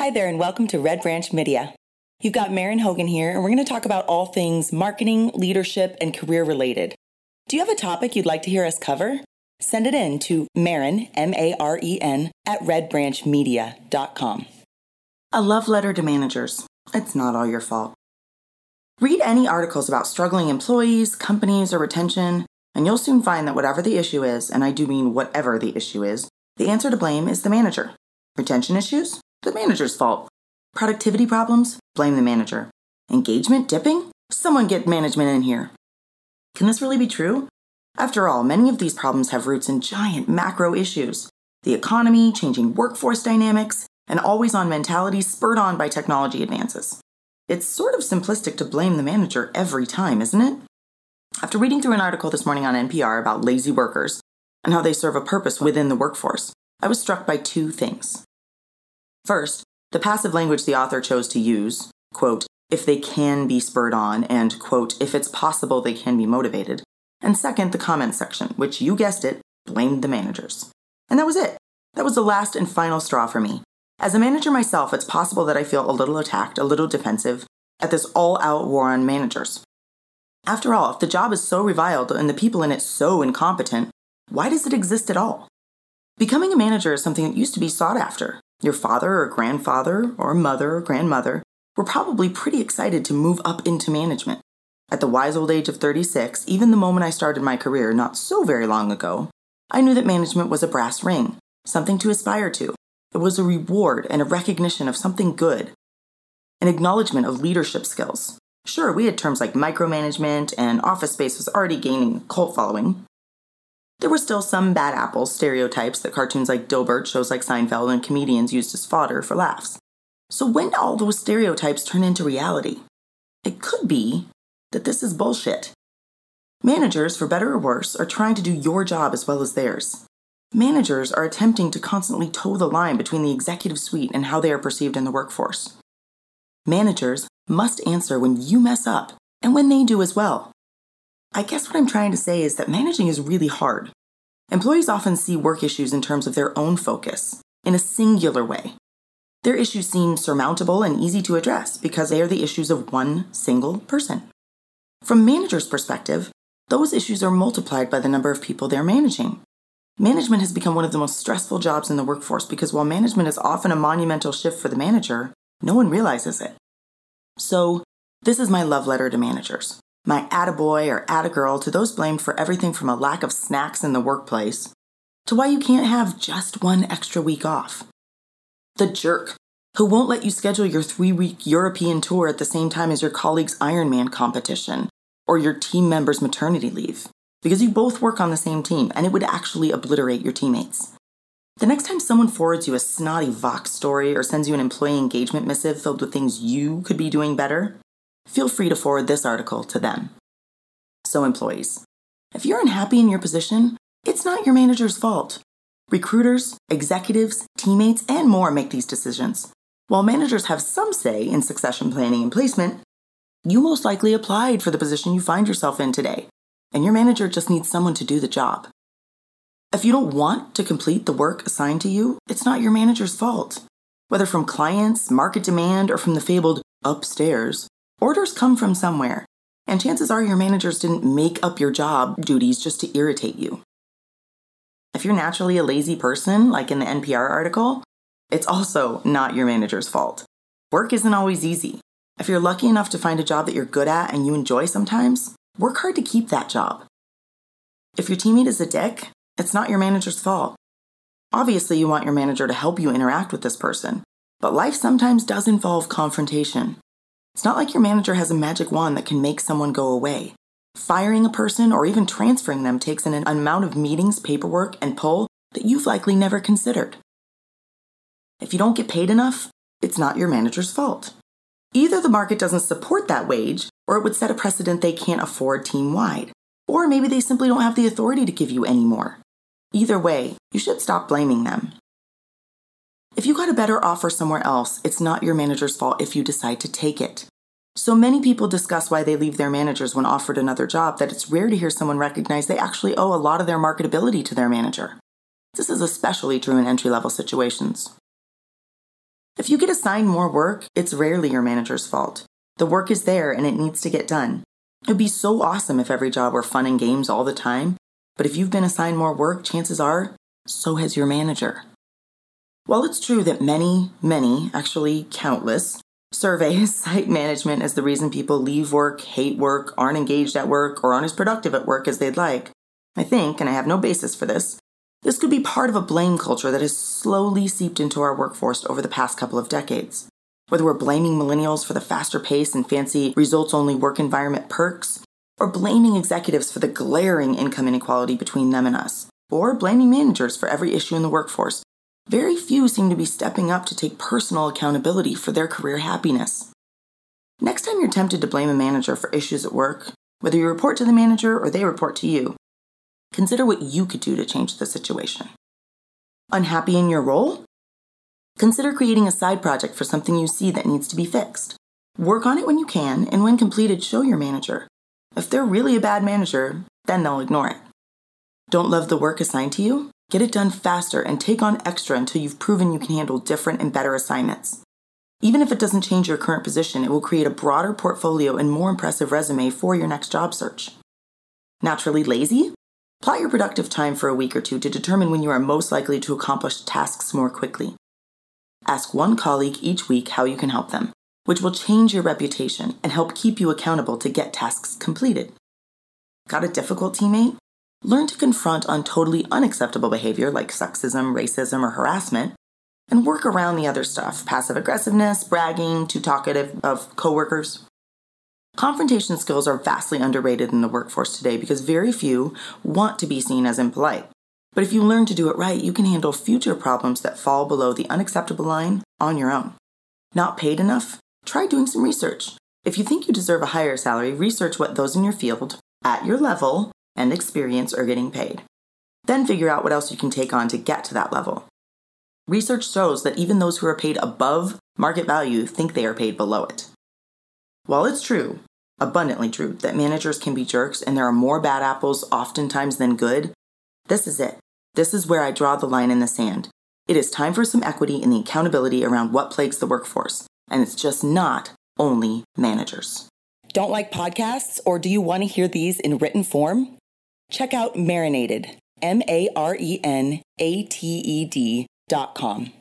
Hi there, and welcome to Red Branch Media. You've got Maren Hogan here, and we're going to talk about all things marketing, leadership, and career related. Do you have a topic you'd like to hear us cover? Send it in to Marin, M A R E N, at redbranchmedia.com. A love letter to managers. It's not all your fault. Read any articles about struggling employees, companies, or retention, and you'll soon find that whatever the issue is, and I do mean whatever the issue is, the answer to blame is the manager. Retention issues? The manager's fault. Productivity problems? Blame the manager. Engagement dipping? Someone get management in here. Can this really be true? After all, many of these problems have roots in giant macro issues the economy, changing workforce dynamics, and always on mentality spurred on by technology advances. It's sort of simplistic to blame the manager every time, isn't it? After reading through an article this morning on NPR about lazy workers and how they serve a purpose within the workforce, I was struck by two things. First, the passive language the author chose to use, quote, if they can be spurred on, and, quote, if it's possible they can be motivated. And second, the comment section, which you guessed it, blamed the managers. And that was it. That was the last and final straw for me. As a manager myself, it's possible that I feel a little attacked, a little defensive at this all out war on managers. After all, if the job is so reviled and the people in it so incompetent, why does it exist at all? Becoming a manager is something that used to be sought after. Your father or grandfather or mother or grandmother were probably pretty excited to move up into management. At the wise old age of 36, even the moment I started my career not so very long ago, I knew that management was a brass ring, something to aspire to. It was a reward and a recognition of something good, an acknowledgement of leadership skills. Sure, we had terms like micromanagement, and office space was already gaining cult following, there were still some bad apples stereotypes that cartoons like Dilbert, shows like Seinfeld, and comedians used as fodder for laughs. So when do all those stereotypes turn into reality? It could be that this is bullshit. Managers, for better or worse, are trying to do your job as well as theirs. Managers are attempting to constantly toe the line between the executive suite and how they are perceived in the workforce. Managers must answer when you mess up and when they do as well. I guess what I'm trying to say is that managing is really hard. Employees often see work issues in terms of their own focus, in a singular way. Their issues seem surmountable and easy to address because they are the issues of one single person. From managers' perspective, those issues are multiplied by the number of people they're managing. Management has become one of the most stressful jobs in the workforce because while management is often a monumental shift for the manager, no one realizes it. So, this is my love letter to managers my attaboy or attagirl to those blamed for everything from a lack of snacks in the workplace to why you can't have just one extra week off. The jerk who won't let you schedule your three week European tour at the same time as your colleague's Ironman competition or your team member's maternity leave because you both work on the same team and it would actually obliterate your teammates. The next time someone forwards you a snotty Vox story or sends you an employee engagement missive filled with things you could be doing better, feel free to forward this article to them. So, employees, if you're unhappy in your position, it's not your manager's fault. Recruiters, executives, teammates, and more make these decisions. While managers have some say in succession planning and placement, you most likely applied for the position you find yourself in today, and your manager just needs someone to do the job. If you don't want to complete the work assigned to you, it's not your manager's fault. Whether from clients, market demand, or from the fabled upstairs, Orders come from somewhere, and chances are your managers didn't make up your job duties just to irritate you. If you're naturally a lazy person, like in the NPR article, it's also not your manager's fault. Work isn't always easy. If you're lucky enough to find a job that you're good at and you enjoy sometimes, work hard to keep that job. If your teammate is a dick, it's not your manager's fault. Obviously, you want your manager to help you interact with this person, but life sometimes does involve confrontation. It's not like your manager has a magic wand that can make someone go away. Firing a person or even transferring them takes an amount of meetings, paperwork, and pull that you've likely never considered. If you don't get paid enough, it's not your manager's fault. Either the market doesn't support that wage, or it would set a precedent they can't afford team wide. Or maybe they simply don't have the authority to give you any more. Either way, you should stop blaming them. If you got a better offer somewhere else, it's not your manager's fault if you decide to take it. So many people discuss why they leave their managers when offered another job that it's rare to hear someone recognize they actually owe a lot of their marketability to their manager. This is especially true in entry level situations. If you get assigned more work, it's rarely your manager's fault. The work is there and it needs to get done. It would be so awesome if every job were fun and games all the time, but if you've been assigned more work, chances are so has your manager. While it's true that many, many, actually countless, surveys cite management as the reason people leave work, hate work, aren't engaged at work, or aren't as productive at work as they'd like, I think, and I have no basis for this, this could be part of a blame culture that has slowly seeped into our workforce over the past couple of decades. Whether we're blaming millennials for the faster pace and fancy results only work environment perks, or blaming executives for the glaring income inequality between them and us, or blaming managers for every issue in the workforce, very few seem to be stepping up to take personal accountability for their career happiness. Next time you're tempted to blame a manager for issues at work, whether you report to the manager or they report to you, Consider what you could do to change the situation. Unhappy in your role? Consider creating a side project for something you see that needs to be fixed. Work on it when you can, and when completed, show your manager. If they're really a bad manager, then they'll ignore it. Don't love the work assigned to you? Get it done faster and take on extra until you've proven you can handle different and better assignments. Even if it doesn't change your current position, it will create a broader portfolio and more impressive resume for your next job search. Naturally lazy? Plot your productive time for a week or two to determine when you are most likely to accomplish tasks more quickly. Ask one colleague each week how you can help them, which will change your reputation and help keep you accountable to get tasks completed. Got a difficult teammate? Learn to confront on totally unacceptable behavior like sexism, racism, or harassment, and work around the other stuff passive aggressiveness, bragging, too talkative of coworkers. Confrontation skills are vastly underrated in the workforce today because very few want to be seen as impolite. But if you learn to do it right, you can handle future problems that fall below the unacceptable line on your own. Not paid enough? Try doing some research. If you think you deserve a higher salary, research what those in your field, at your level and experience, are getting paid. Then figure out what else you can take on to get to that level. Research shows that even those who are paid above market value think they are paid below it. While it's true, abundantly true, that managers can be jerks and there are more bad apples oftentimes than good, this is it. This is where I draw the line in the sand. It is time for some equity in the accountability around what plagues the workforce, and it's just not only managers. Don't like podcasts or do you want to hear these in written form? Check out Marenated, M A R E N A T E D dot com.